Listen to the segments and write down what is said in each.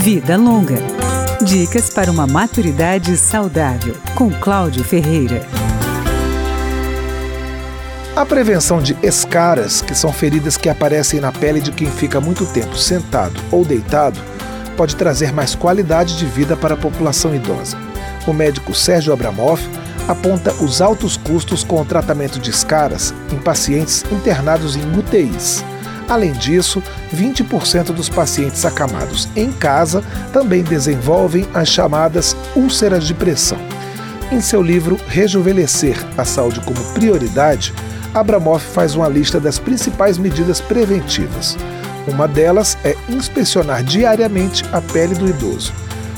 Vida Longa. Dicas para uma maturidade saudável, com Cláudio Ferreira. A prevenção de escaras, que são feridas que aparecem na pele de quem fica muito tempo sentado ou deitado, pode trazer mais qualidade de vida para a população idosa. O médico Sérgio Abramoff aponta os altos custos com o tratamento de escaras em pacientes internados em UTIs. Além disso, 20% dos pacientes acamados em casa também desenvolvem as chamadas úlceras de pressão. Em seu livro Rejuvenescer a Saúde como Prioridade, Abramoff faz uma lista das principais medidas preventivas. Uma delas é inspecionar diariamente a pele do idoso.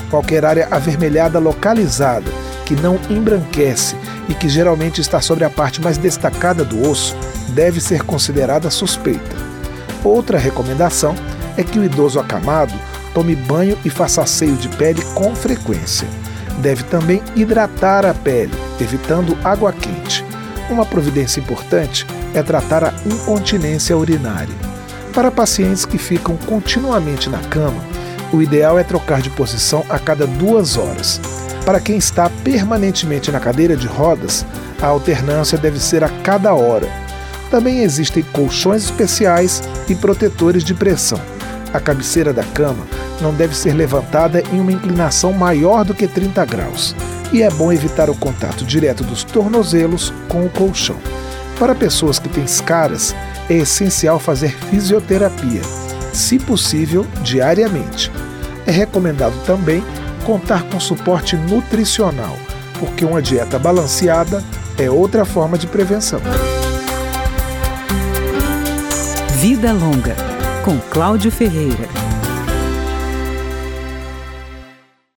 Qualquer área avermelhada localizada, que não embranquece e que geralmente está sobre a parte mais destacada do osso, deve ser considerada suspeita. Outra recomendação é que o idoso acamado tome banho e faça asseio de pele com frequência. Deve também hidratar a pele, evitando água quente. Uma providência importante é tratar a incontinência urinária. Para pacientes que ficam continuamente na cama, o ideal é trocar de posição a cada duas horas. Para quem está permanentemente na cadeira de rodas, a alternância deve ser a cada hora, também existem colchões especiais e protetores de pressão. A cabeceira da cama não deve ser levantada em uma inclinação maior do que 30 graus, e é bom evitar o contato direto dos tornozelos com o colchão. Para pessoas que têm escaras, é essencial fazer fisioterapia, se possível, diariamente. É recomendado também contar com suporte nutricional, porque uma dieta balanceada é outra forma de prevenção. Vida Longa, com Cláudio Ferreira.